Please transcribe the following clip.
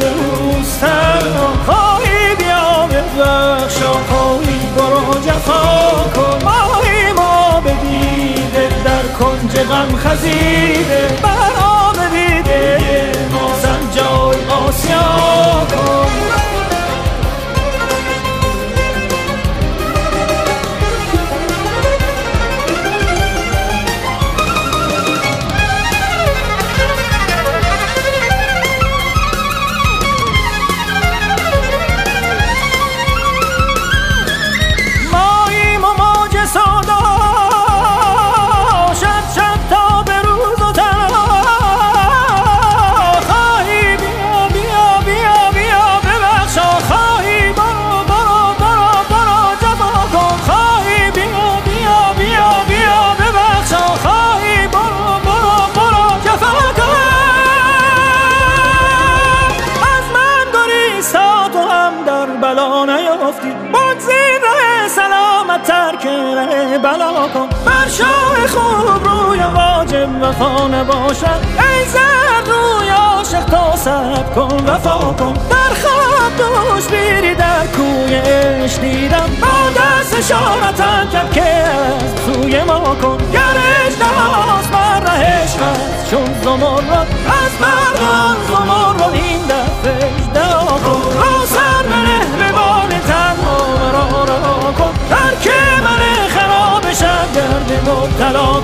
روستن خواهی بیا ببخش خواهی برو جفا کن. ماهی ما به دیده در کنج غم خزیده. بلا کن. بر شاه خوب روی واجب وفا نباشد. ای زر روی عاشق تا سب کن وفا کن. در خواب دوش بیری در کوی اش دیدم. با دست اشارتم کرد که از سوی ما کن. گرش نهاز بر رهش چون زمرد. از مردان talón.